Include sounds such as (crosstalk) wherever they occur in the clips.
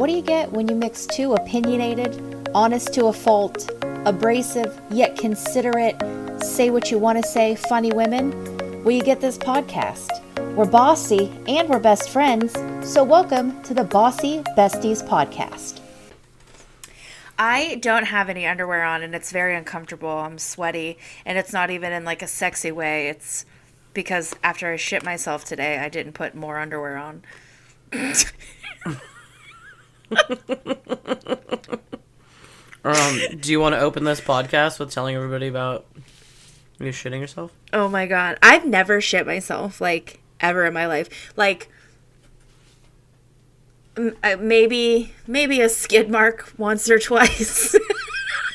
what do you get when you mix two opinionated, honest to a fault, abrasive yet considerate, say what you want to say, funny women? Well, you get this podcast. We're bossy and we're best friends, so welcome to the Bossy Besties podcast. I don't have any underwear on and it's very uncomfortable. I'm sweaty and it's not even in like a sexy way. It's because after I shit myself today, I didn't put more underwear on. (laughs) Um, do you want to open this podcast with telling everybody about you shitting yourself? Oh my god. I've never shit myself like ever in my life. Like m- uh, maybe maybe a skid mark once or twice. (laughs)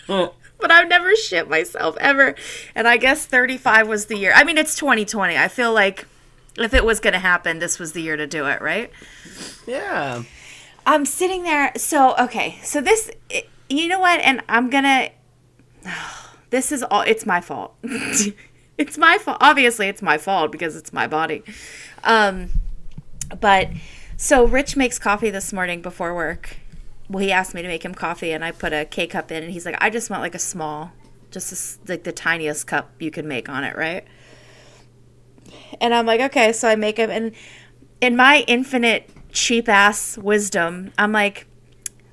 Oh, but I've never shit myself ever. And I guess 35 was the year. I mean, it's 2020. I feel like if it was going to happen, this was the year to do it, right? yeah. I'm sitting there. So, okay. So this, it- you know what? And I'm going (sighs) to, this is all, it's my fault. (laughs) it's my fault. Obviously, it's my fault because it's my body. Um, but so Rich makes coffee this morning before work. Well, he asked me to make him coffee, and I put a K cup in, and he's like, I just want like a small, just a like the tiniest cup you can make on it, right? And I'm like, okay. So I make him, and in my infinite cheap ass wisdom, I'm like,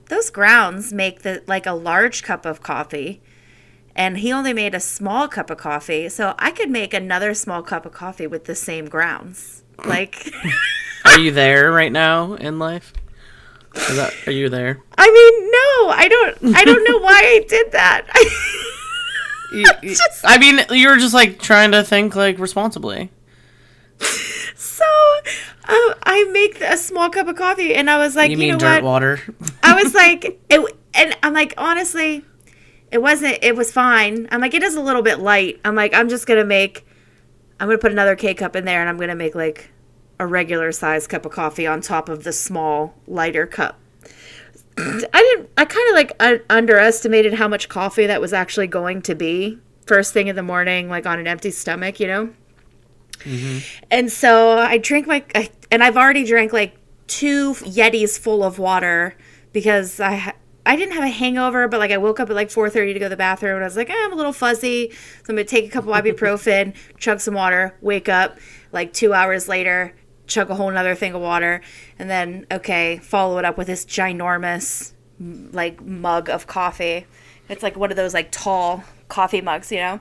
those grounds make the like a large cup of coffee and he only made a small cup of coffee so i could make another small cup of coffee with the same grounds like (laughs) Are you there right now in life? Is that, are you there? i mean no i don't i don't know why i did that (laughs) You- you- (laughs) I mean, you were just like trying to think like responsibly. so uh, i make a small cup of coffee and i was like You you, mean know dirt what water? I was like, it, and I'm like, honestly, it wasn't. It was fine. I'm like, it is a little bit light. I'm like, I'm just gonna make. I'm gonna put another K cup in there, and I'm gonna make like a regular size cup of coffee on top of the small lighter cup. I didn't. I kind of like un- underestimated how much coffee that was actually going to be first thing in the morning, like on an empty stomach, you know. And so I drink my, I, and I've already drank like two Yetis full of water because I I didn't have a hangover, but like I woke up at like 4:30 to go to the bathroom and I was like, eh, I'm a little fuzzy, so I'm gonna take a couple ibuprofen, (laughs) chug some water, wake up, like two hours later, chug a whole nother thing of water, and then okay, follow it up with this ginormous like mug of coffee. It's like one of those like tall coffee mugs, you know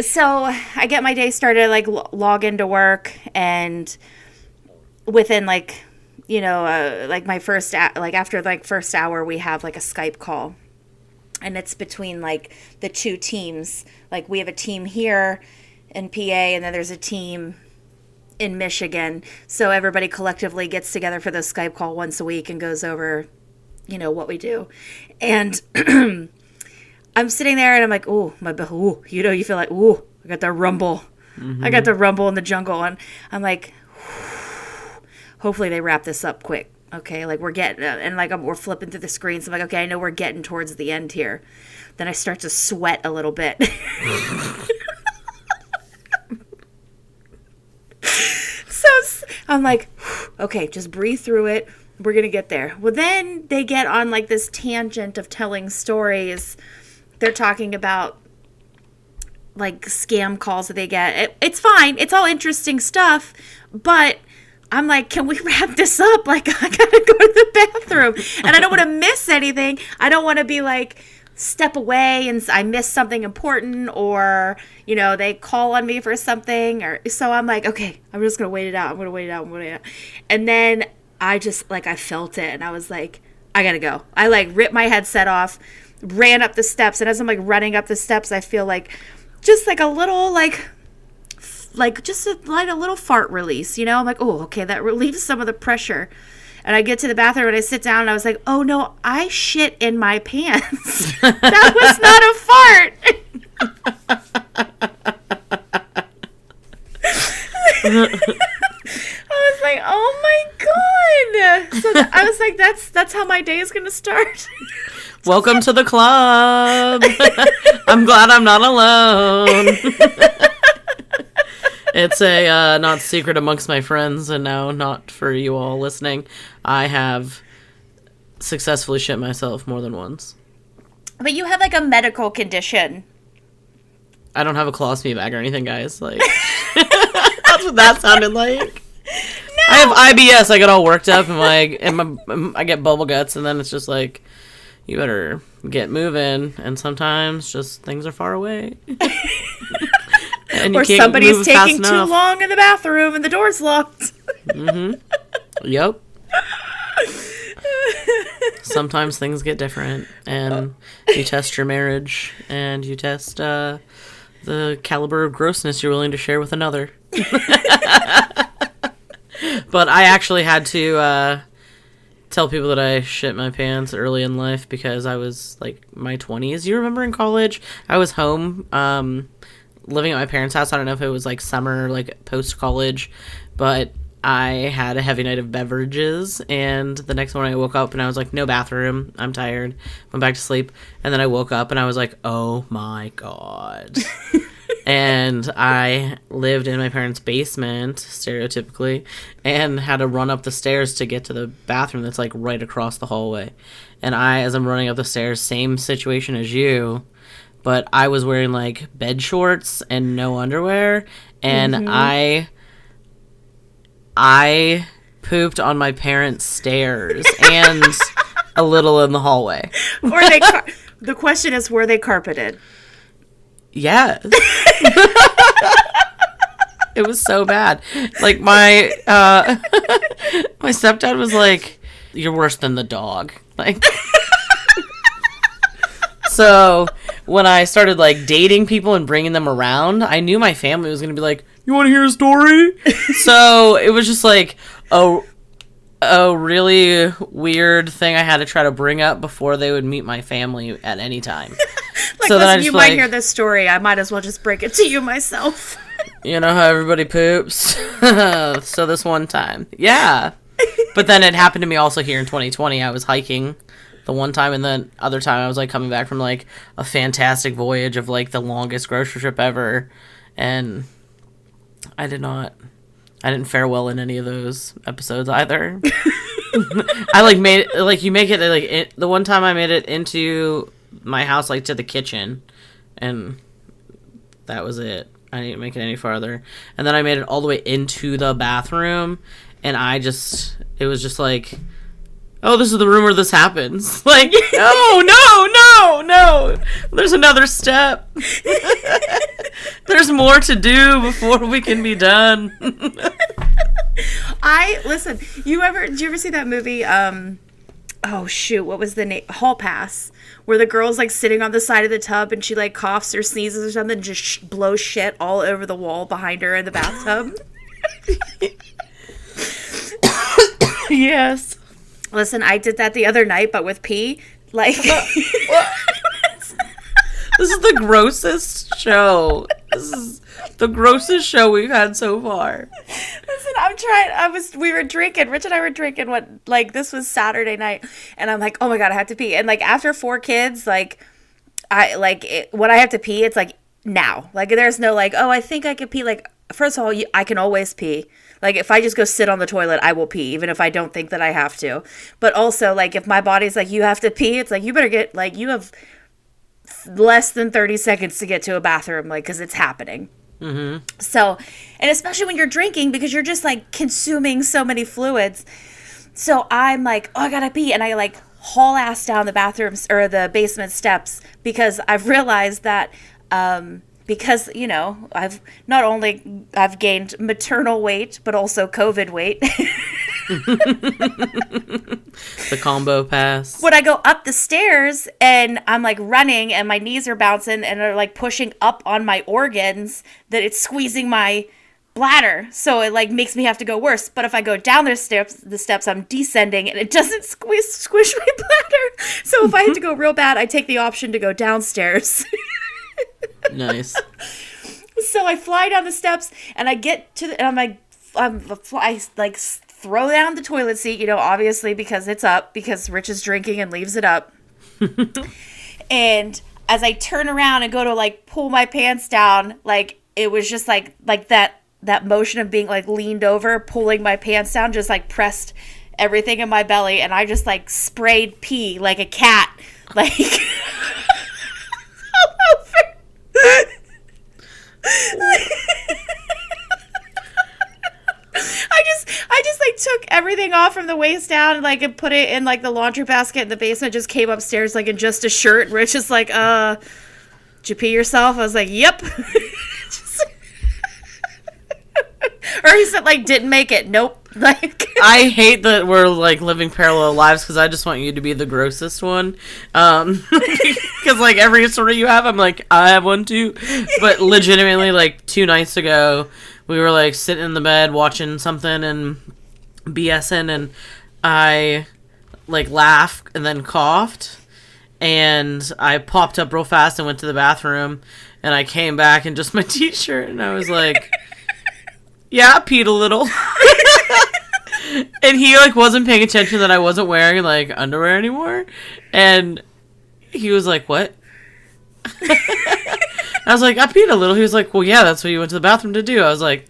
so I get my day started, like lo- log into work, and within like, you know, uh, like my first, a- like after like first hour, we have like a Skype call, and it's between like the two teams. Like we have a team here in PA, and then there's a team in Michigan. So everybody collectively gets together for the Skype call once a week and goes over, you know, what we do, and. (clears throat) I'm sitting there and I'm like, oh, my, ooh, you know, you feel like, oh, I got the rumble. I got the rumble in the jungle. And I'm like, (sighs) hopefully they wrap this up quick. Okay. Like we're getting, uh, and like I'm, we're flipping through the screens. I'm like, okay, I know we're getting towards the end here. Then I start to sweat a little bit. (laughs) so I'm like, (sighs) okay, just breathe through it. We're going to get there. Well, then they get on like this tangent of telling stories. They're talking about like scam calls that they get. It, it's fine. It's all interesting stuff. But I'm like, can we (laughs) wrap this up? Like, (laughs) I gotta go to the bathroom. And I don't want to (laughs) miss anything. I don't want to be like, step away and I miss something important or, you know, they call on me for something. Or so I'm like, okay, I'm just gonna wait it out. I'm gonna wait it out. I'm gonna wait it out. And then I just like I felt it and I was like, I gotta go. I like ripped my headset off, ran up the steps, and as I'm like running up the steps, I feel like just like a little like like just a, like a little fart release, you know? I'm like, oh, okay, that relieves some of the pressure. And I get to the bathroom and I sit down and I was like, oh no, I shit in my pants. (laughs) that was not a fart. I was like, oh my god. So th- I was like, that's that's how my day is gonna start. (laughs) Welcome to the club. (laughs) I'm glad I'm not alone. (laughs) it's a uh, not secret amongst my friends, and now not for you all listening. I have successfully shit myself more than once. But you have like a medical condition. I don't have a colostomy bag or anything, guys. Like (laughs) that's what that sounded like. No. I have IBS. I get all worked up and like, and my, I get bubble guts, and then it's just like, you better get moving. And sometimes just things are far away, Or somebody's taking too long in the bathroom and the door's locked. Yep. Sometimes things get different, and you test your marriage, and you test uh, the caliber of grossness you're willing to share with another. (laughs) but I actually had to uh, tell people that I shit my pants early in life because I was like my 20s. You remember in college, I was home um, living at my parents' house. I don't know if it was like summer, like post college, but I had a heavy night of beverages, and the next morning I woke up and I was like, no bathroom. I'm tired. Went back to sleep, and then I woke up and I was like, oh my god. (laughs) and I lived in my parents' basement, stereotypically, and had to run up the stairs to get to the bathroom that's like right across the hallway. And I, as I'm running up the stairs, same situation as you, but I was wearing like bed shorts and no underwear, and mm-hmm. I I pooped on my parents' stairs (laughs) and a little in the hallway. Were they car- (laughs) the question is were they carpeted? Yes. (laughs) it was so bad. Like my uh (laughs) my stepdad was like, You're worse than the dog. Like (laughs) So when I started like dating people and bringing them around, I knew my family was gonna be like, "You want to hear a story?" so it was just like a a really weird thing I had to try to bring up before they would meet my family at any time. (laughs) Like, so listen, you might like, hear this story. I might as well just break it to you myself. (laughs) you know how everybody poops. (laughs) so this one time, yeah. But then it happened to me also here in 2020. I was hiking the one time, and then other time I was like coming back from like a fantastic voyage of like the longest grocery trip ever, and I did not. I didn't fare well in any of those episodes either. I like made like you make it like it, the one time I made it into my house like to the kitchen, and that was it. I didn't make it any farther, and then I made it all the way into the bathroom, and I just it was just like, oh, this is the room where this happens. (laughs) Like, no, no, no, no. There's another step. (laughs) There's more to do before we can be done. (laughs) I listen. You ever? Did you ever see that movie? Um, oh shoot, what was the name? Hall Pass, where the girl's like sitting on the side of the tub and she like coughs or sneezes or something, and just sh- blows shit all over the wall behind her in the bathtub. (coughs) yes. listen, I did that the other night, but with pee. Like, (laughs) This is the grossest show. This is the grossest show we've had so far. Listen, I'm trying. I was. We were drinking. Rich and I were drinking. What? Like this was Saturday night, and I'm like, oh my god, I have to pee. And like after four kids, like, I like it, when I have to pee, it's like now. Like there's no like, oh, I think I could pee. Like first of all, you, I can always pee. Like if I just go sit on the toilet, I will pee, even if I don't think that I have to. But also, like if my body's like, you have to pee, it's like you better get like you have less than 30 seconds to get to a bathroom, like because it's happening. So, and especially when you're drinking because you're just like consuming so many fluids. So I'm like, oh, I gotta pee. And I like haul ass down the bathrooms or the basement steps because I've (laughs) realized that, um, because you know I've not only I've gained maternal weight but also COVID weight. (laughs) (laughs) The combo pass. when I go up the stairs and I'm like running and my knees are bouncing and are like pushing up on my organs, that it's squeezing my bladder. So it like makes me have to go worse. But if I go down the steps, the steps I'm descending and it doesn't (laughs) squeeze squish my (laughs) bladder. So if I had to go real bad, I take the option to go downstairs. Nice. so I fly down the steps and I get to the and I'm like I'm I like throw down the toilet seat, you know, obviously because it's up because Rich is drinking and leaves it up. (laughs) and as I turn around and go to like pull my pants down, like it was just like like that that motion of being like leaned over, pulling my pants down, just like pressed everything in my belly, and I just like sprayed pee like a cat, (laughs) like (laughs) all over. I just like took everything off from the waist down and like and put it in like the laundry basket in the basement, just came upstairs like in just a shirt. Rich just like, uh did you pee yourself? I was like, Yep. (laughs) (laughs) Or he said like didn't make it. Nope. (laughs) Like I hate that we're like living parallel lives because I just want you to be the grossest one. Um, because like every story you have, I'm like I have one too. But legitimately, like two nights ago, we were like sitting in the bed watching something and BSing, and I like laughed and then coughed, and I popped up real fast and went to the bathroom, and I came back in just my (laughs) t-shirt, and I was like. Yeah, I peed a little. (laughs) and he like wasn't paying attention that I wasn't wearing like underwear anymore. And he was like, What? (laughs) I was like, I peed a little. He was like, Well yeah, that's what you went to the bathroom to do. I was like,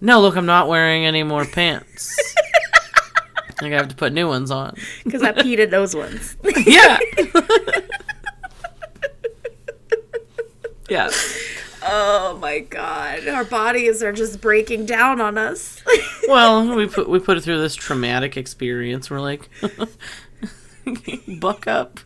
No, look, I'm not wearing any more pants. (laughs) like I have to put new ones on. because I peed in those ones. (laughs) Yeah. (laughs) yeah. Oh my god. Our bodies are just breaking down on us. Well, we put we put it through this traumatic experience. We're like, buck up.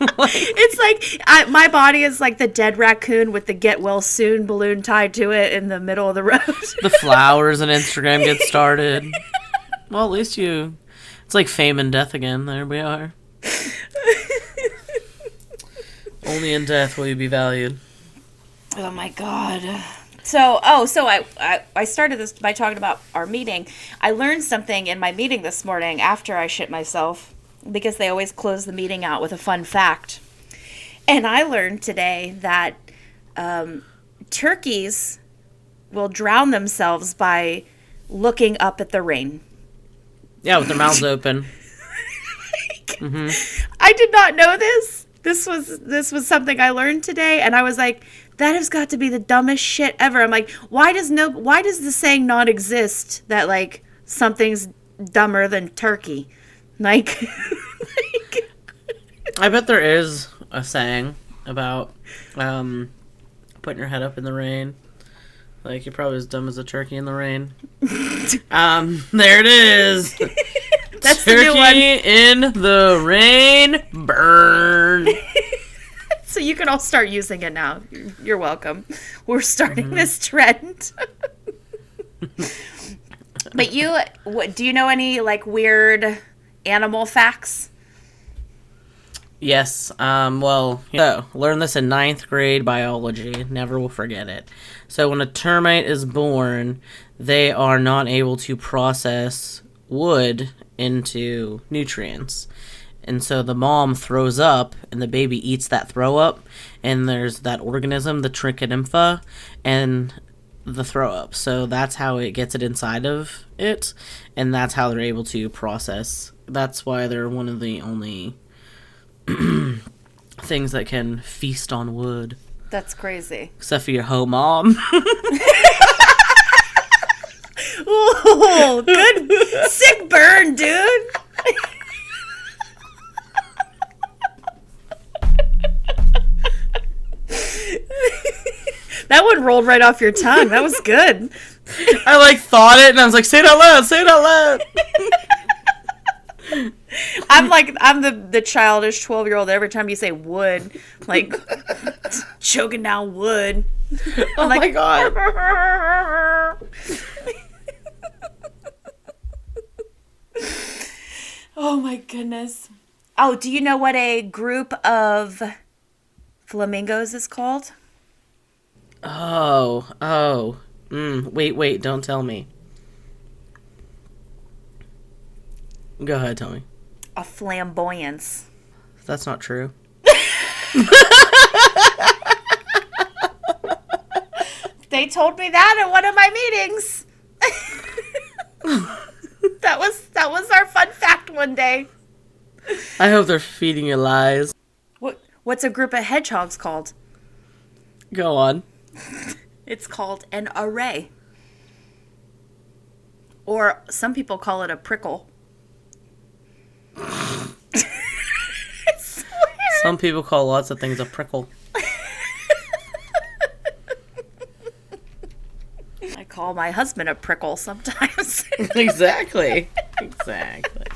(laughs) it's like I, my body is like the dead raccoon with the get well soon balloon tied to it in the middle of the road. (laughs) the flowers and Instagram get started. (laughs) Well, at least you. It's like fame and death again. There we are. Only in death will you be valued. oh my god. So, oh, so I, I I started this by talking about our meeting. I learned something in my meeting this morning after I shit myself because they always close the meeting out with a fun fact. And I learned today that um, turkeys will drown themselves by looking up at the rain. Yeah, with their mouths open. (laughs) I did not know this. This was this was something I learned today, and I was like, that has got to be the dumbest shit ever. I'm like, why does no why does the saying not exist that like something's dumber than turkey? Like, (laughs) like I bet there is a saying about um, putting your head up in the rain. Like you're probably as dumb as a turkey in the rain. (laughs) um, there it is. (laughs) that's the new turkey one. in the rain, burn. So you can all start using it now. You're welcome. We're starting this trend. but you, what, do you know any like weird animal facts? Yes. Um, well, so learn this in ninth grade biology. Never will forget it. So when a termite is born, they are not able to process wood into nutrients. And so the mom throws up, and the baby eats that throw up, and there's that organism, the trichonympha, and the throw up. So that's how it gets it inside of it, and that's how they're able to process. That's why they're one of the only (clears throat) things that can feast on wood. That's crazy. Except for your hoe mom. (laughs) Ooh, good sick burn, dude. that one rolled right off your tongue. That was good. I like thought it and I was like, say it out loud, say it out loud. (laughs) I'm like I'm the the childish 12 year old. Every time you say wood, like (laughs) choking down wood. oh my god. oh my goodness. Oh, do you know what a group of flamingos is called? Oh, oh. Mm, wait, wait, don't tell me. Go ahead, tell me. A flamboyance. That's not true. (laughs) They told me that at one of my meetings. (laughs) that was that was our fun fact one day. I hope they're feeding you lies. What what's a group of hedgehogs called? Go on. (laughs) It's called an array. Or some people call it a prickle. Some people call lots of things a prickle. I call my husband a prickle sometimes. (laughs) exactly. Exactly.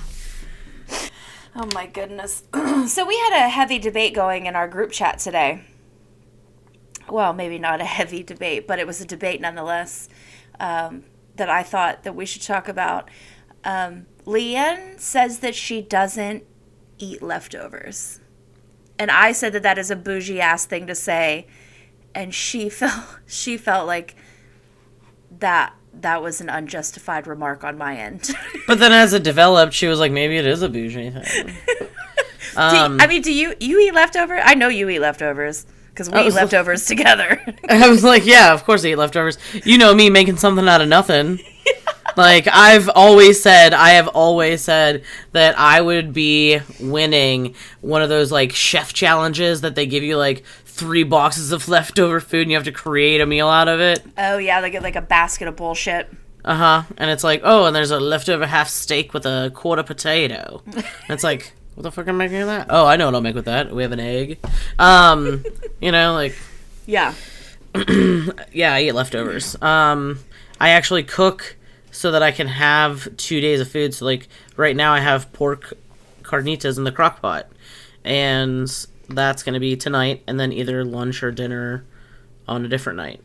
oh my goodness. (clears throat) so we had a heavy debate going in our group chat today. Well, maybe not a heavy debate, but it was a debate nonetheless um, that I thought that we should talk about. Um, Leanne says that she doesn't eat leftovers. And I said that that is a bougie ass thing to say. And she (laughs) felt she felt like that that was an unjustified remark on my end. (laughs) But then as it developed, she was like, maybe it is a bougie thing. (laughs) Um, I mean, do you you eat leftover? I know you eat leftovers because we eat leftovers together. I was like, yeah, of course I eat leftovers. You know me making something out of nothing. Like I've always said, I have always said that I would be winning one of those like chef challenges that they give you like three boxes of (laughs) leftover food and you have to create a meal out of it. oh yeah, they get like a basket of bullshit. Uh huh. And it's like, oh, and there's a leftover half steak with a quarter potato. And (laughs) it's like, what the fuck am I making with that? Oh, I know what I'll make with that. We have an egg. Um, you know, like Yeah. (clears throat) yeah, I eat leftovers. Um, I actually cook so that I can have two days of food. So like right now, I have pork carnitas in the crock pot, and that's gonna be tonight, and then either lunch or dinner on a different night.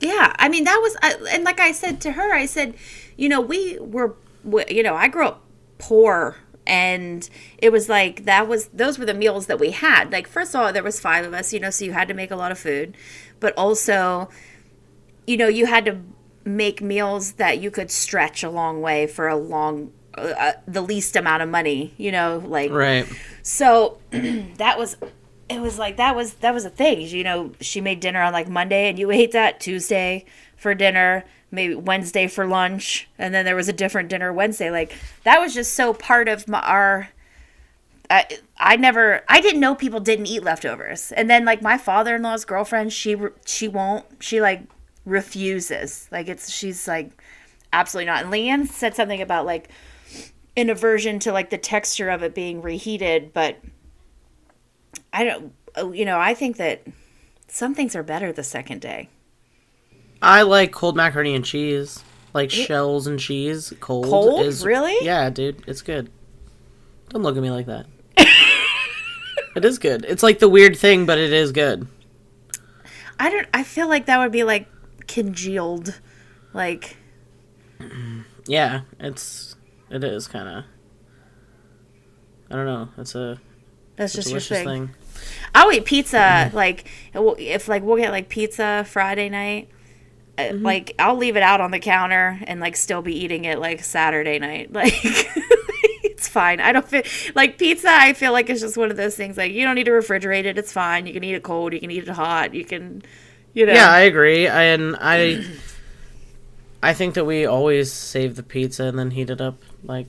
Yeah, I mean that was, and like I said to her, I said, you know, we were, we, you know, I grew up poor, and it was like that was those were the meals that we had. Like first of all, there was five of us, you know, so you had to make a lot of food, but also, you know, you had to make meals that you could stretch a long way for a long, uh, uh, the least amount of money, you know, like Right. so (clears throat) that was it was like that was that was a thing you know she made dinner on like monday and you ate that tuesday for dinner maybe wednesday for lunch and then there was a different dinner wednesday like that was just so part of my, our I, I never I didn't know people didn't eat leftovers. And then like my father-in-law's girlfriend, she she won't she like refuses. Like it's she's like absolutely not. And Leanne said something about like an aversion to like the texture of it being reheated, but I don't oh, you know, I think that some things are better the second day. I like cold macaroni and cheese, like shells and cheese. Cold, Cold? is Really? Yeah, dude, it's good. Don't look at me like that. (laughs) it is good. It's like the weird thing, but it is good. I don't I feel like that would be like congealed like Yeah, it's it is kind of. I don't know. It's a, that's it's a just your delicious thing. thing. I'll eat pizza like if like we'll get like pizza Friday night. uh, Mm-hmm. Like I'll leave it out on the counter and like still be eating it like Saturday night. (laughs) Like it's fine. I don't feel like pizza. I feel like it's just one of those things. Like you don't need to refrigerate it. It's fine. You can eat it cold. You can eat it hot. You can, you know. Yeah, I agree. And I, (clears throat) I think that we always save the pizza and then heat it up. Like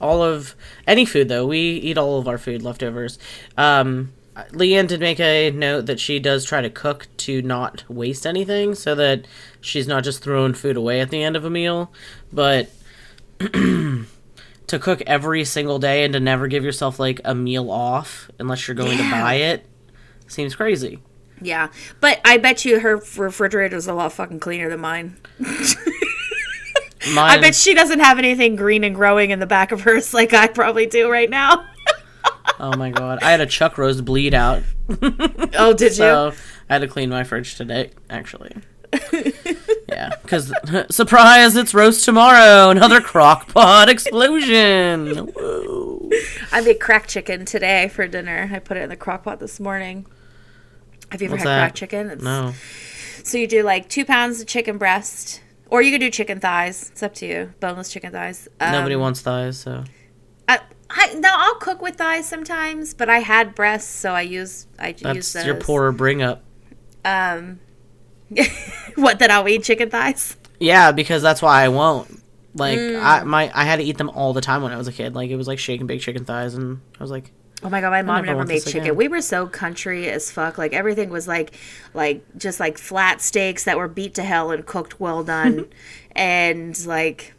all of any food, though, we eat all of our food leftovers. Um, Leanne did make a note that she does try to cook to not waste anything, so that she's not just throwing food away at the end of a meal. But (clears throat) to cook every single day and to never give yourself like a meal off unless you're going to buy it seems crazy. Yeah, but I bet you her refrigerator is a lot fucking cleaner than mine. Mine, (laughs) I bet she doesn't have anything green and growing in the back of hers like I probably do right now. (laughs) Oh my god. I had a chuck roast bleed out. (laughs) oh, did So I had to clean my fridge today, actually. yeah, because surprise, it's roast tomorrow. Another crock pot explosion. Woo. I made crack chicken today for dinner. I put it in the crock pot this morning. Have you ever What's had that? crack chicken? It's, No. So you do like two pounds of chicken breast, or you could do chicken thighs. It's up to you. Boneless chicken thighs. Um, Nobody wants thighs, so. I, I no, I'll cook with thighs sometimes, but I had breasts, so I use I use That's those. your poorer bring up. Um, (laughs) what? That I'll eat chicken thighs. Yeah, because that's why I won't. Like Mm. I my I had to eat them all the time when I was a kid. Like it was like shake and bake chicken thighs, and I was like, Oh my god, my mom never never made chicken. again. We were so country as fuck. Like everything was like like just like flat steaks that were beat to hell and cooked well done (laughs) and like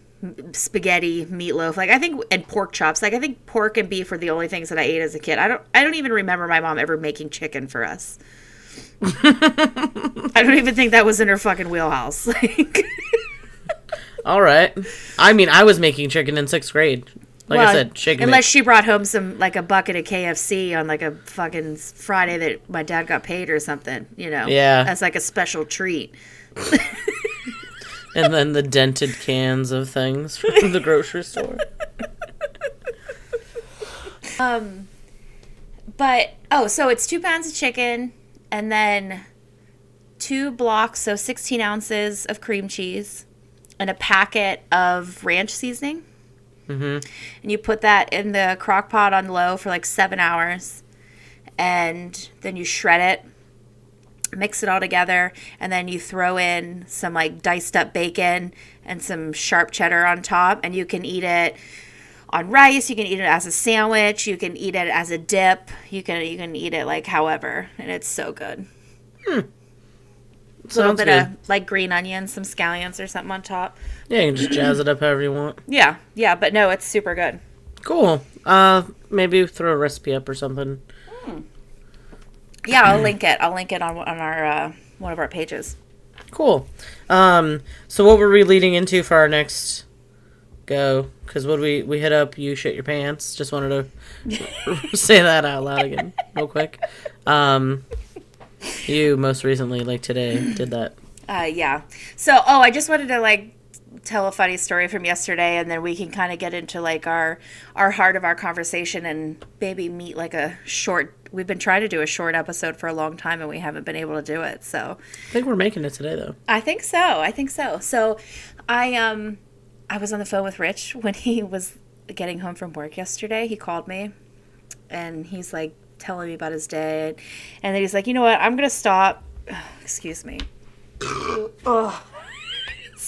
spaghetti, meatloaf. Like I think and pork chops. Like I think pork and beef were the only things that I ate as a kid. I don't I don't even remember my mom ever making chicken for us. (laughs) I don't even think that was in her fucking wheelhouse. (laughs) Like All right. I mean, I was making chicken in sixth grade. Like I said, chicken. Unless she brought home some like a bucket of KFC on like a fucking Friday that my dad got paid or something, you know. Yeah. As like a special treat. and then the dented cans of things from (laughs) the grocery store. Um But oh, so it's two pounds of chicken and then two blocks, so sixteen ounces of cream cheese and a packet of ranch seasoning. Mm-hmm. And you put that in the crock pot on low for like seven hours. And then you shred it, mix it all together, and then you throw in some like diced up bacon and some sharp cheddar on top. And you can eat it on rice, you can eat it as a sandwich, you can eat it as a dip, you can you can eat it like however, and it's so good. A little Sounds bit good. of like green onions, some scallions or something on top. Yeah, you can just jazz it up however you want. (clears throat) Yeah, yeah, but no, it's super good. Cool. Uh, maybe throw a recipe up or something. Yeah, I'll link it. I'll link it on on our uh, one of our pages. Cool. Um, so what were we leading into for our next go? Because what we we hit up, you shit your pants. Just wanted to (laughs) say that out loud again, real quick. Um, you most recently, like today, did that. Uh, yeah. So, oh, I just wanted to like tell a funny story from yesterday, and then we can kind of get into like our our heart of our conversation and maybe meet like a short. We've been trying to do a short episode for a long time, and we haven't been able to do it. So, I think we're making it today, though. I think so. I think so. So, I um, I was on the phone with Rich (laughs) when he was getting home from work yesterday. He called me, and he's like telling me about his day, and then he's like, you know what? I'm gonna stop. (sighs) Excuse me. (coughs) oh.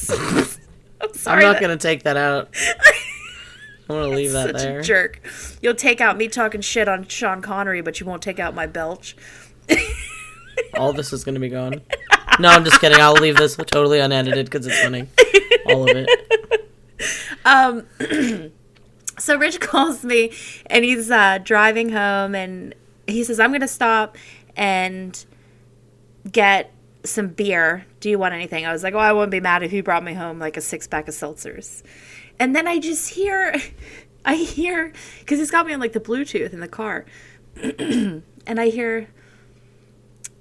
(laughs) I'm I'm not that- gonna take that out. (laughs) I'm gonna leave that such there. a jerk. You'll take out me talking shit on Sean Connery, but you won't take out my belch. (laughs) All this is gonna be gone. No, I'm just kidding. I'll leave this totally unedited because it's funny. All of it. Um, (clears throat) (laughs) So Rich calls me and he's uh, driving home and he says, I'm going to stop and get some beer. Do you want anything? I was like, Oh, I wouldn't be mad if you brought me home like a six pack of seltzers. And then I just hear, (laughs) I hear, because he's got me on like the Bluetooth in the car. (clears throat) and I hear,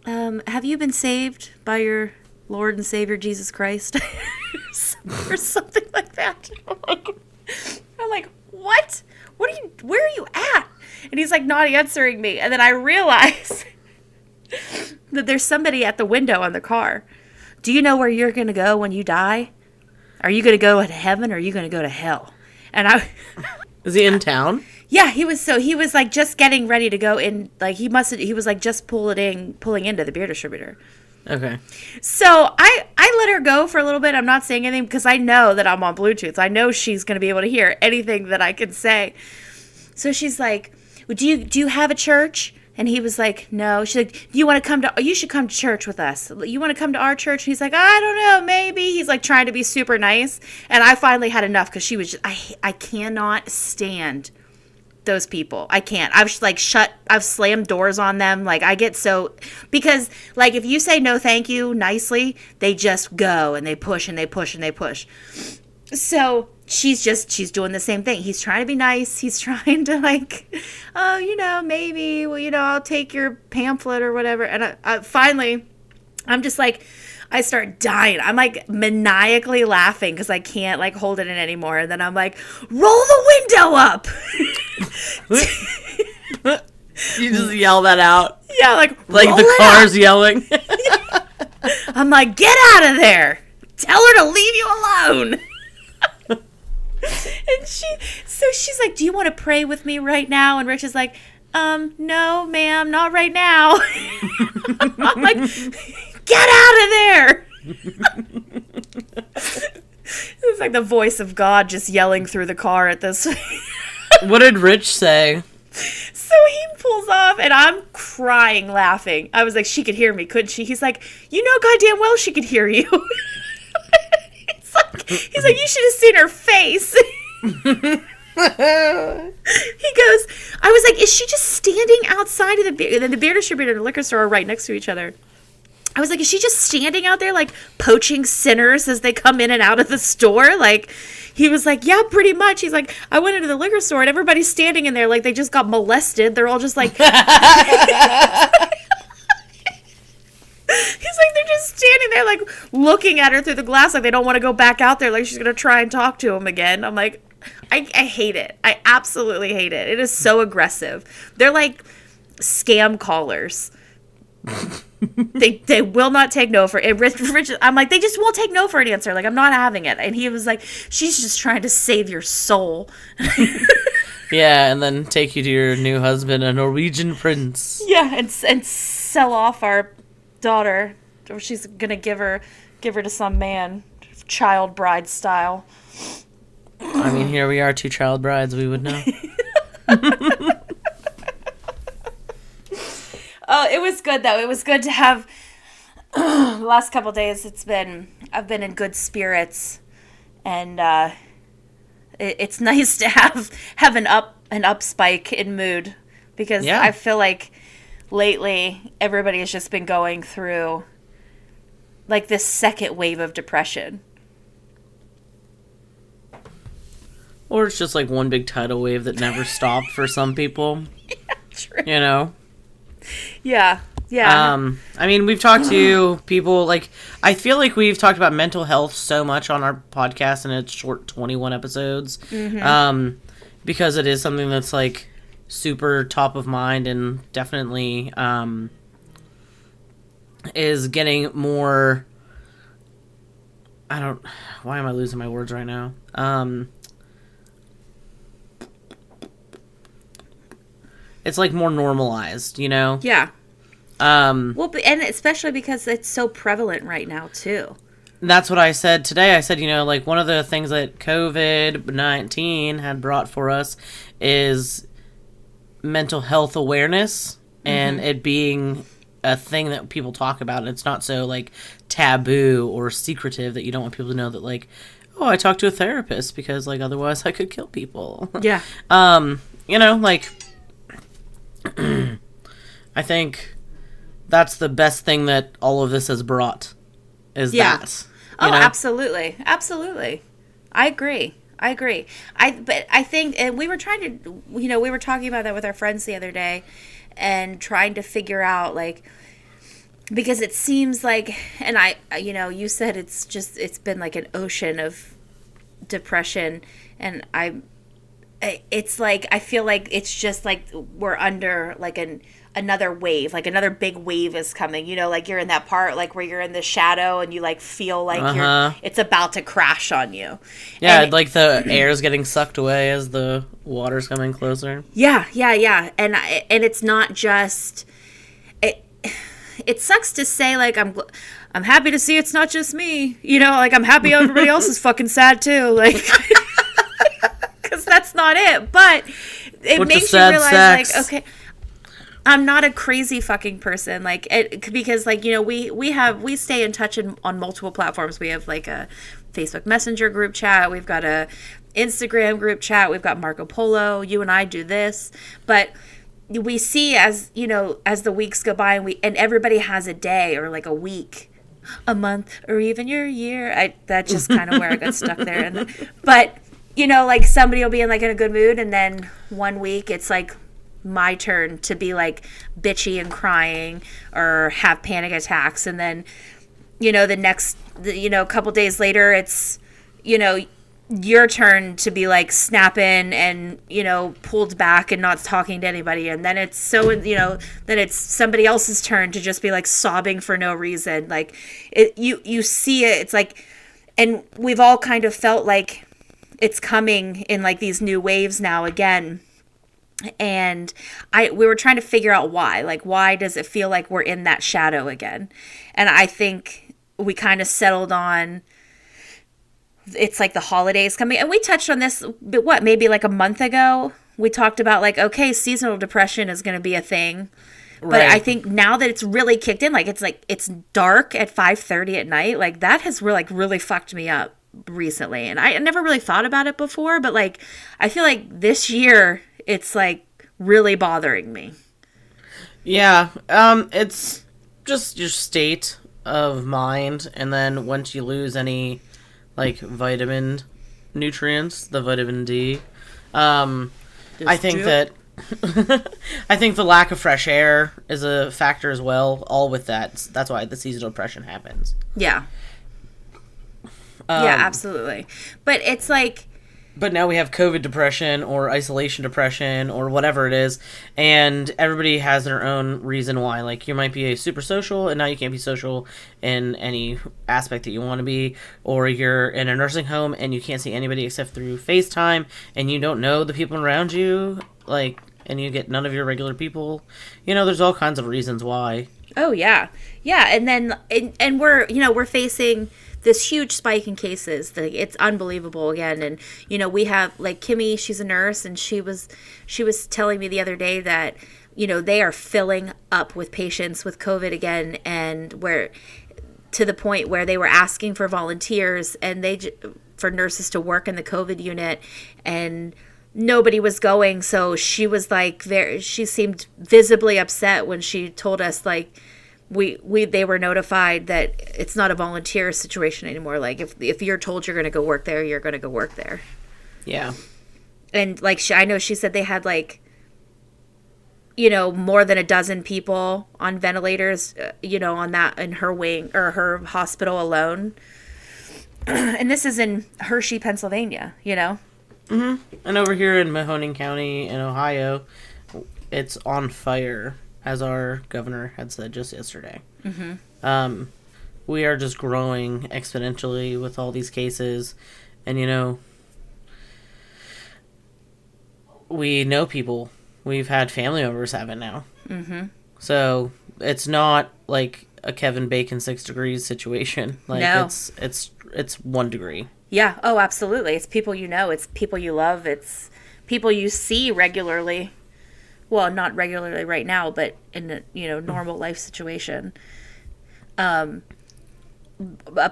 um, Have you been saved by your Lord and Savior Jesus Christ? (laughs) or something like that. I'm like, what? What are you? Where are you at? And he's like not answering me. And then I realize (laughs) that there's somebody at the window on the car. Do you know where you're gonna go when you die? Are you gonna go to heaven or are you gonna go to hell? And I, (laughs) Is he in town? yeah, he was so he was like just getting ready to go in. Like he must he was like just pulling pulling into the beer distributor. Okay. So I I let her go for a little bit. I'm not saying anything because I know that I'm on Bluetooth. I know she's going to be able to hear anything that I can say. So she's like, well, "Do you do you have a church?" And he was like, "No." She's like, "Do "You want to come to? You should come to church with us. You want to come to our church?" And he's like, "I don't know, maybe." He's like trying to be super nice, and I finally had enough because she was. Just, I I cannot stand those people. I can't. I've like shut I've slammed doors on them. Like I get so because like if you say no thank you nicely, they just go and they push and they push and they push. So she's just she's doing the same thing. He's trying to be nice. He's (laughs) trying to like oh, you know, maybe well, you know, I'll take your pamphlet or whatever. And I, I finally I'm just like I start dying. I'm like maniacally laughing because I can't like hold it in anymore. And then I'm like, roll the window up. (laughs) You just yell that out. yeah, like Like roll the car's up. yelling. (laughs) I'm like, get out of there. Tell her to leave you alone. (laughs) and she, so she's like, do you want to pray with me right now? And Rich is like, um, no, ma'am, not right now. I'm like, get out of there. (laughs) it's like the voice of God just yelling through the car at this. (laughs) what did Rich say? So he pulls off, and I'm crying, laughing. I was like, she could hear me, couldn't she? He's like, you know, goddamn well she could hear you. (laughs) he's like, he's like, you should have seen her face. he goes, I was like, is she just standing outside of the beer? And then the beer distributor and the liquor store are right next to each other. I was like, is she just standing out there like poaching sinners as they come in and out of the store? Like, he was like, yeah, pretty much. He's like, I went into the liquor store and everybody's standing in there like they just got molested. They're all just like. (laughs) He's like they're just standing there like looking at her through the glass like they don't want to go back out there like she's gonna try and talk to him again. I'm like, I, I hate it. I absolutely hate it. It is so aggressive. They're like scam callers. (laughs) (laughs) they they will not take no for it. Rich, Rich, I'm like they just won't take no for an answer. Like I'm not having it. And he was like, she's just trying to save your soul. (laughs) Yeah, and then take you to your new husband, a Norwegian prince. Yeah, and and sell off our daughter, or she's gonna give her give her to some man, child bride style. I mean, here we are, two child brides. We would know. (laughs) Oh, it was good though. It was good to have. (clears throat) the last couple days, it's been I've been in good spirits, and uh, it, it's (laughs) nice to have have an up an up spike in mood because Yeah. I feel like lately everybody has just been going through like this second wave of depression. or it's just like one big tidal wave that never (laughs) stopped for some people. yeah, True. You know. Yeah. Yeah. Um, I mean, we've talked to people like I feel like we've talked about mental health so much on our podcast in its short 21 episodes. Um, because it is something that's like super top of mind and definitely um is getting more I don't why am I losing my words right now? Um It's like more normalized, you know? yeah. Um Well, and especially because it's so prevalent right now too. that's what I said today. I said, you know, like one of the things that COVID 19 had brought for us is mental health awareness and it being a thing that people talk about. And it's not so like taboo or secretive that you don't want people to know that, like, oh, I talked to a therapist because, like, otherwise I could kill people. (laughs) Yeah. um, you know, like, (clears throat) I think that's the best thing that all of this has brought is Yeah. that. Oh, know? absolutely, absolutely. I agree. I agree. I but I think, and we were trying to, you know, we were talking about that with our friends the other day, and trying to figure out like because it seems like, and I, you know, you said it's just it's been like an ocean of depression, and I, I- it's like I feel like it's just like we're under like an another wave like another big wave is coming you know like you're in that part like where you're in the shadow and you like feel like Uh-huh. you're it's about to crash on you Yeah, And- like the air is getting sucked away as the water's coming closer. yeah yeah yeah and I, and it's not just it it sucks to say like i'm i'm happy to see it's not just me you know like i'm happy everybody (laughs) else is fucking sad too like (laughs) that's not it but it makes you realize sex? like okay I'm not a crazy fucking person. Like it because like you know we we have we stay in touch in, on multiple platforms. We have like a Facebook Messenger group chat. We've got a Instagram group chat. We've got Marco Polo. You and I do this, but we see as you know as the weeks go by and we and everybody has a day or like a week a month or even your year I, that's just kind of where i got stuck there and but you know like somebody will be in like in a good mood and then one week it's like my turn to be like bitchy and crying or have panic attacks. And then you know the next you know a couple days later it's you know your turn to be like snapping and you know pulled back and not talking to anybody. And then it's so you know then it's somebody else's turn to just be like sobbing for no reason. Like it you you see it it's like and we've all kind of felt like it's coming in like these new waves now again. And i we were trying to figure out why like why does it feel like we're in that shadow again? And i think we kind of settled on it's like the holidays coming and we touched on this but what maybe like a month ago we talked about like okay, seasonal depression is going to be a thing. But I think now that it's really kicked in, like it's like it's dark at five thirty at night, like that has really like really fucked me up recently. And I never really thought about it before, but like I feel like this year it's like really bothering me. Yeah, um, it's just your state of mind, and then once you lose any, like, vitamin nutrients, the vitamin D, um, I think that. (laughs) I think the lack of fresh air is a factor as well. All with that, that's why the seasonal depression happens. Yeah. Um, yeah, absolutely. But it's like But now we have COVID depression or isolation depression or whatever it is, and everybody has their own reason why. Like you might be a super social, and now you can't be social in any aspect that you want to be, or you're in a nursing home and you can't see anybody except through FaceTime, and you don't know the people around you, like, and you get none of your regular people. You know, there's all kinds of reasons why. Oh yeah, yeah, and then and, and we're you know we're facing this huge spike in cases. Like it's unbelievable again, and you know we have like Kimmy, she's a nurse, and she was she was telling me the other day that you know they are filling up with patients with COVID again, and where to the point where they were asking for volunteers and they for nurses to work in the COVID unit and nobody was going so she was like very she seemed visibly upset when she told us like we we they were notified that it's not a volunteer situation anymore. Like if if you're told you're going to go work there you're going to go work there. Yeah. and like she, I know she said they had like you know more than a dozen people on ventilators uh, you know on that in her wing or her hospital alone. (clears throat) And this is in Hershey Pennsylvania you know? Mhm. And over here in Mahoning County in Ohio, it's on fire, as our governor had said just yesterday. Mm-hmm. Um, we are just growing exponentially with all these cases, and you know, we know people. We've had family members have it now. Mm-hmm. So it's not like a Kevin Bacon six degrees situation. (laughs) Like No. it's it's it's one degree. yeah oh absolutely it's people you know it's people you love it's people you see regularly well not regularly right now but in a you know normal life situation. Um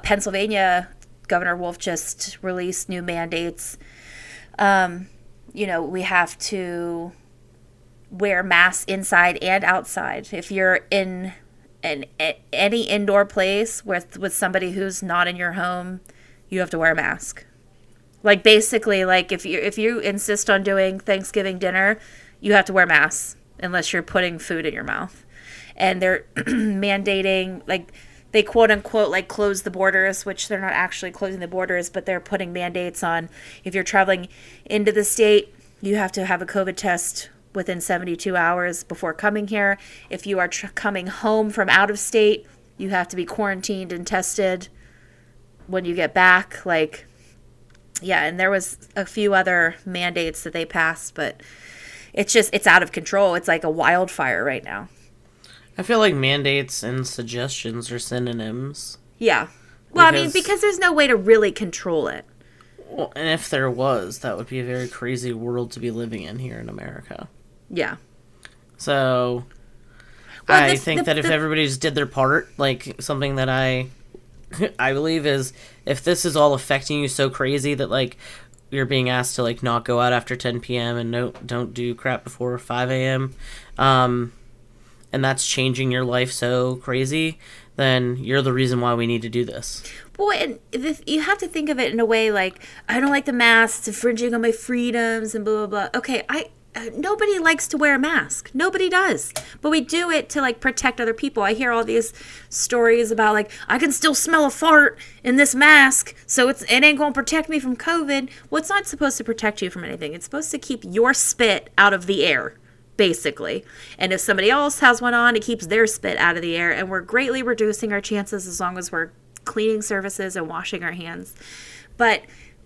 Pennsylvania Governor Wolf just released new mandates. Um you know we have to wear masks inside and outside. If you're in an any indoor place with with somebody who's not in your home you have to wear a mask. Like basically like if you if you insist on doing Thanksgiving dinner you have to wear masks unless you're putting food in your mouth. And they're (clears throat) mandating like they quote unquote like close the borders which they're not actually closing the borders but they're putting mandates on if you're traveling into the state you have to have a covid test within 72 hours before coming here. If you are tr- coming home from out of state you have to be quarantined and tested when you get back like yeah and there was a few other mandates that they passed but it's just it's out of control. It's like a wildfire right now. I feel like mandates and suggestions are synonyms. yeah. Well i mean Because- because there's no way to really control it. Well, and if there was, that would be a very crazy world to be living in here in America. yeah. So, Well, I the- think the- that if the- everybody just did their part, like something that I, (laughs) I believe is if this is all affecting you so crazy that like you're being asked to like not go out after 10 p.m. and no don't do crap before 5 a.m. Um, and that's changing your life so crazy, then you're the reason why we need to do this. Well, and this, you have to think of it in a way like I don't like the masks, infringing on my freedoms, and blah blah blah. Okay, I uh, nobody likes to wear a mask. Nobody does, but we do it to like protect other people. I hear all these stories about like I can still smell a fart in this mask, so it's it ain't gonna protect me from COVID. Well, it's not supposed to protect you from anything. It's supposed to keep your spit out of the air basically. And if somebody else has one on, it keeps their spit out of the air. And we're greatly reducing our chances as long as we're cleaning surfaces and washing our hands. But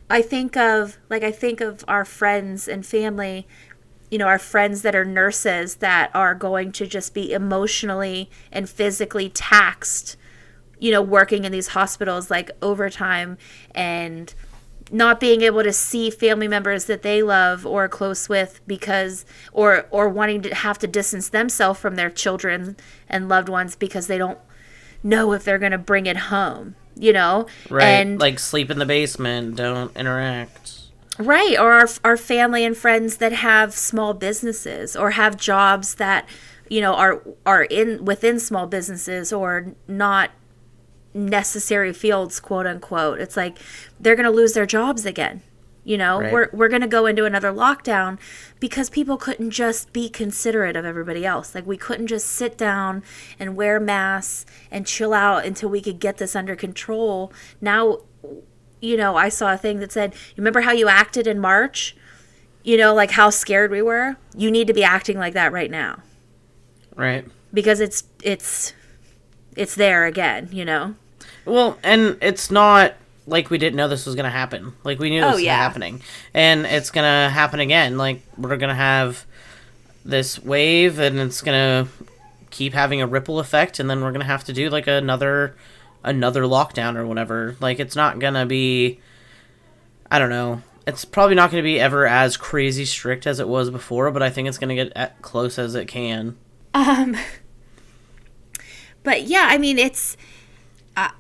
I think of, like, I think of our friends and family, you know, our friends that are nurses that are going to just be emotionally and physically taxed, you know, working in these hospitals like overtime and not being able to see family members that they love or are close with because or or wanting to have to distance themselves from their children and loved ones because they don't know if they're going to bring it home you know Right. and like sleep in the basement, don't interact. Right, or our our family and friends that have small businesses or have jobs that you know are are in within small businesses or not necessary fields, quote unquote. It's like they're going to lose their jobs again. You know, Right. we're we're going to go into another lockdown because people couldn't just be considerate of everybody else. Like we couldn't just sit down and wear masks and chill out until we could get this under control. Now you know, I saw a thing that said, "You remember how you acted in March? You know, like how scared we were? You need to be acting like that right now Right. because it's it's it's there again, you know." Well, and it's not like we didn't know this was gonna happen. Like we knew this Oh, was yeah. happening, and it's gonna happen again. Like we're gonna have this wave, and it's gonna keep having a ripple effect, and then we're gonna have to do like another another lockdown or whatever. Like it's not gonna be. I don't know. It's probably not going to be ever as crazy strict as it was before, but I think it's going to get as close as it can. Um but yeah, I mean, it's I,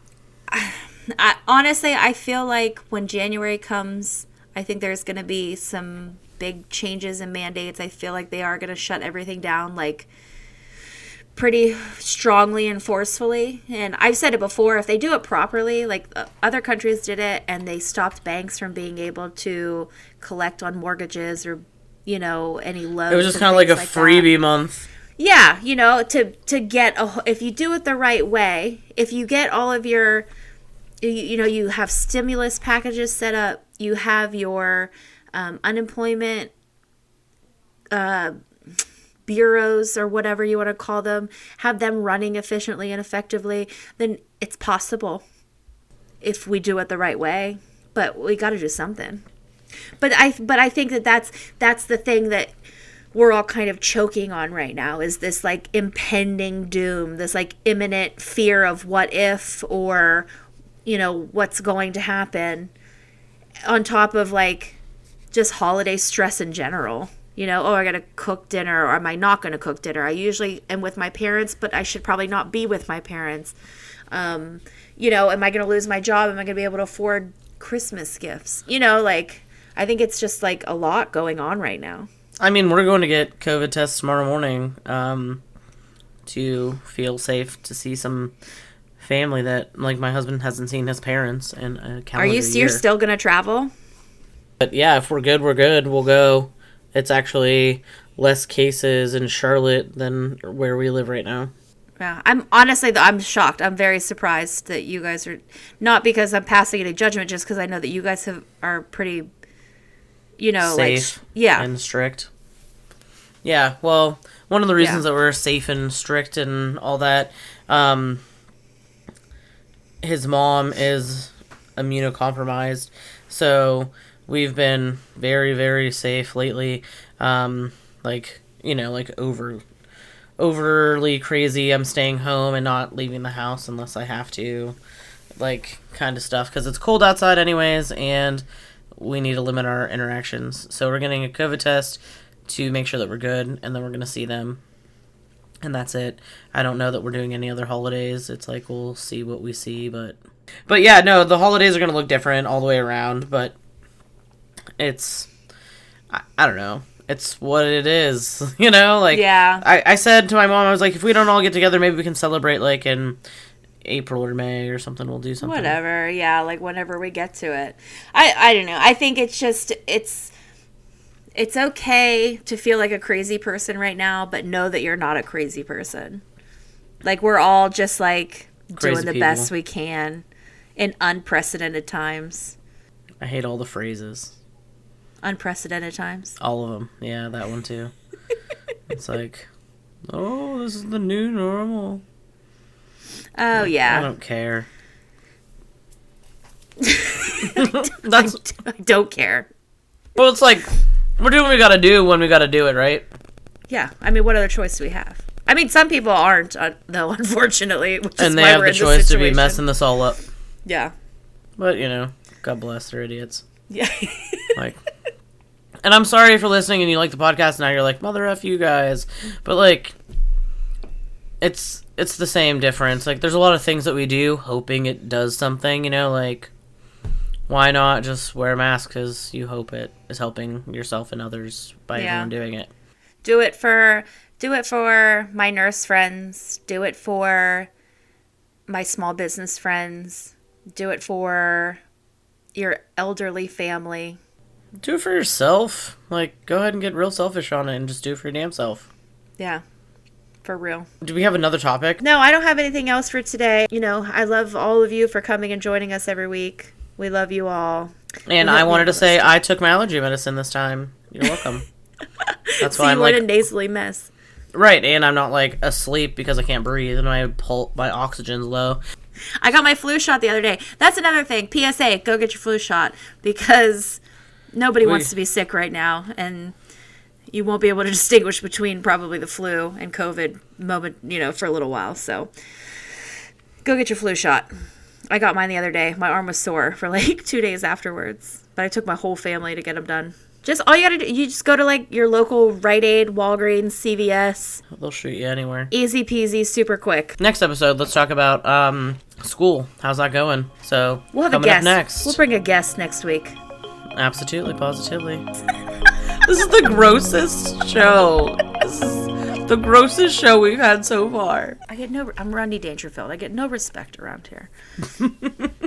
I, honestly, I feel like when January comes, I think there's going to be some big changes and mandates. I feel like they are going to shut everything down like pretty strongly and forcefully. And I've said it before, if they do it properly, like uh, other countries did it and they stopped banks from being able to collect on mortgages or you know any loans. It was just kind of like a that. freebie month. Yeah, you know, to to get a if you do it the right way, if you get all of your you, you know, you have stimulus packages set up, you have your um, unemployment uh, bureaus or whatever you want to call them, have them running efficiently and effectively, then it's possible if we do it the right way. But we got to do something. But I but I think that that's that's the thing that we're all kind of choking on right now is this like impending doom, this like imminent fear of what if or you know what's going to happen on top of like just holiday stress in general. You know, oh, I got to cook dinner, or am I not going to cook dinner? I usually am with my parents, but I should probably not be with my parents. Um, you know, am I going to lose my job? Am I going to be able to afford Christmas gifts? You know, like, I think it's just like a lot going on right now. I mean, we're going to get COVID tests tomorrow morning um, to feel safe to see some family that, like, my husband hasn't seen his parents in a calendar Are you you're still going to travel? But yeah, if we're good, we're good. We'll go. It's actually less cases in Charlotte than where we live right now. Yeah, I'm honestly I'm shocked. I'm very surprised that you guys are not because I'm passing any judgment, just because I know that you guys have are pretty, you know, safe like yeah, and strict. Yeah, well, one of the reasons Yeah. that we're safe and strict and all that, um, his mom is immunocompromised, so we've been very, very safe lately. Um, like you know, like over overly crazy. I'm staying home and not leaving the house unless I have to, like kind of stuff because it's cold outside anyways, and we need to limit our interactions. So we're getting a COVID test to make sure that we're good, and then we're gonna see them, and that's it. I don't know that we're doing any other holidays. It's like we'll see what we see, but but yeah, no, the holidays are gonna look different all the way around, but it's I, I don't know. It's what it is, (laughs) you know. Like Yeah. I, I said to my mom, I was like, if we don't all get together, maybe we can celebrate like in April or May or something. We'll do something. whatever. Yeah, like whenever we get to it. I I don't know. I think it's just it's it's okay to feel like a crazy person right now, but know that you're not a crazy person. Like we're all just like Crazy doing the people. best we can in unprecedented times. I hate all the phrases. Unprecedented times. All of them. Yeah, that one too. it's like, oh, this is the new normal. Oh I yeah. I don't care. (laughs) That's I don't care. well. It's like we're doing what we gotta do when we gotta do it, right? Yeah, I mean, what other choice do we have? I mean, some people aren't, uh, though, (laughs) unfortunately. Which is And they why have we're the choice to be messing this all up. Yeah, But you know, God bless, they're idiots. Yeah. (laughs) Like, and I'm sorry for listening and you like the podcast. Now you're like, mother f you guys, but like, it's it's the same difference. Like, there's a lot of things that we do hoping it does something. You know, like, why not just wear a mask because you hope it is helping yourself and others by Yeah. everyone doing it. do it for do it for my nurse friends do it for my small business friends do it for your elderly family Do it for yourself. Like, go ahead and get real selfish on it and just do it for your damn self. yeah for real Do we have another topic? no i don't have anything else for today you know i love all of you for coming and joining us every week we love you all And We I wanted to say I took my allergy medicine this time. You're welcome. (laughs) That's so why I'm like a nasally mess right, and I'm not like asleep because I can't breathe and my pul- my oxygen's low. I got my flu shot the other day. That's another thing. PSA, go get your flu shot because nobody We- wants to be sick right now and you won't be able to (laughs) distinguish between probably the flu and COVID moment, you know, for a little while. So go get your flu shot. I got mine the other day. My arm was sore for (laughs) like 2 days afterwards, but I took my whole family to get them done. Just all you got to do, you just go to like your local Rite Aid, Walgreens, CVS. They'll shoot you anywhere. Easy peasy, super quick. Next episode, let's talk about um school. How's that going? So We'll have a guest. next. We'll bring a guest next week. Absolutely, positively. (laughs) this is the grossest show. This is the grossest show we've had so far. I get no. I'm Rodney Dangerfield. I get no respect around here. (laughs)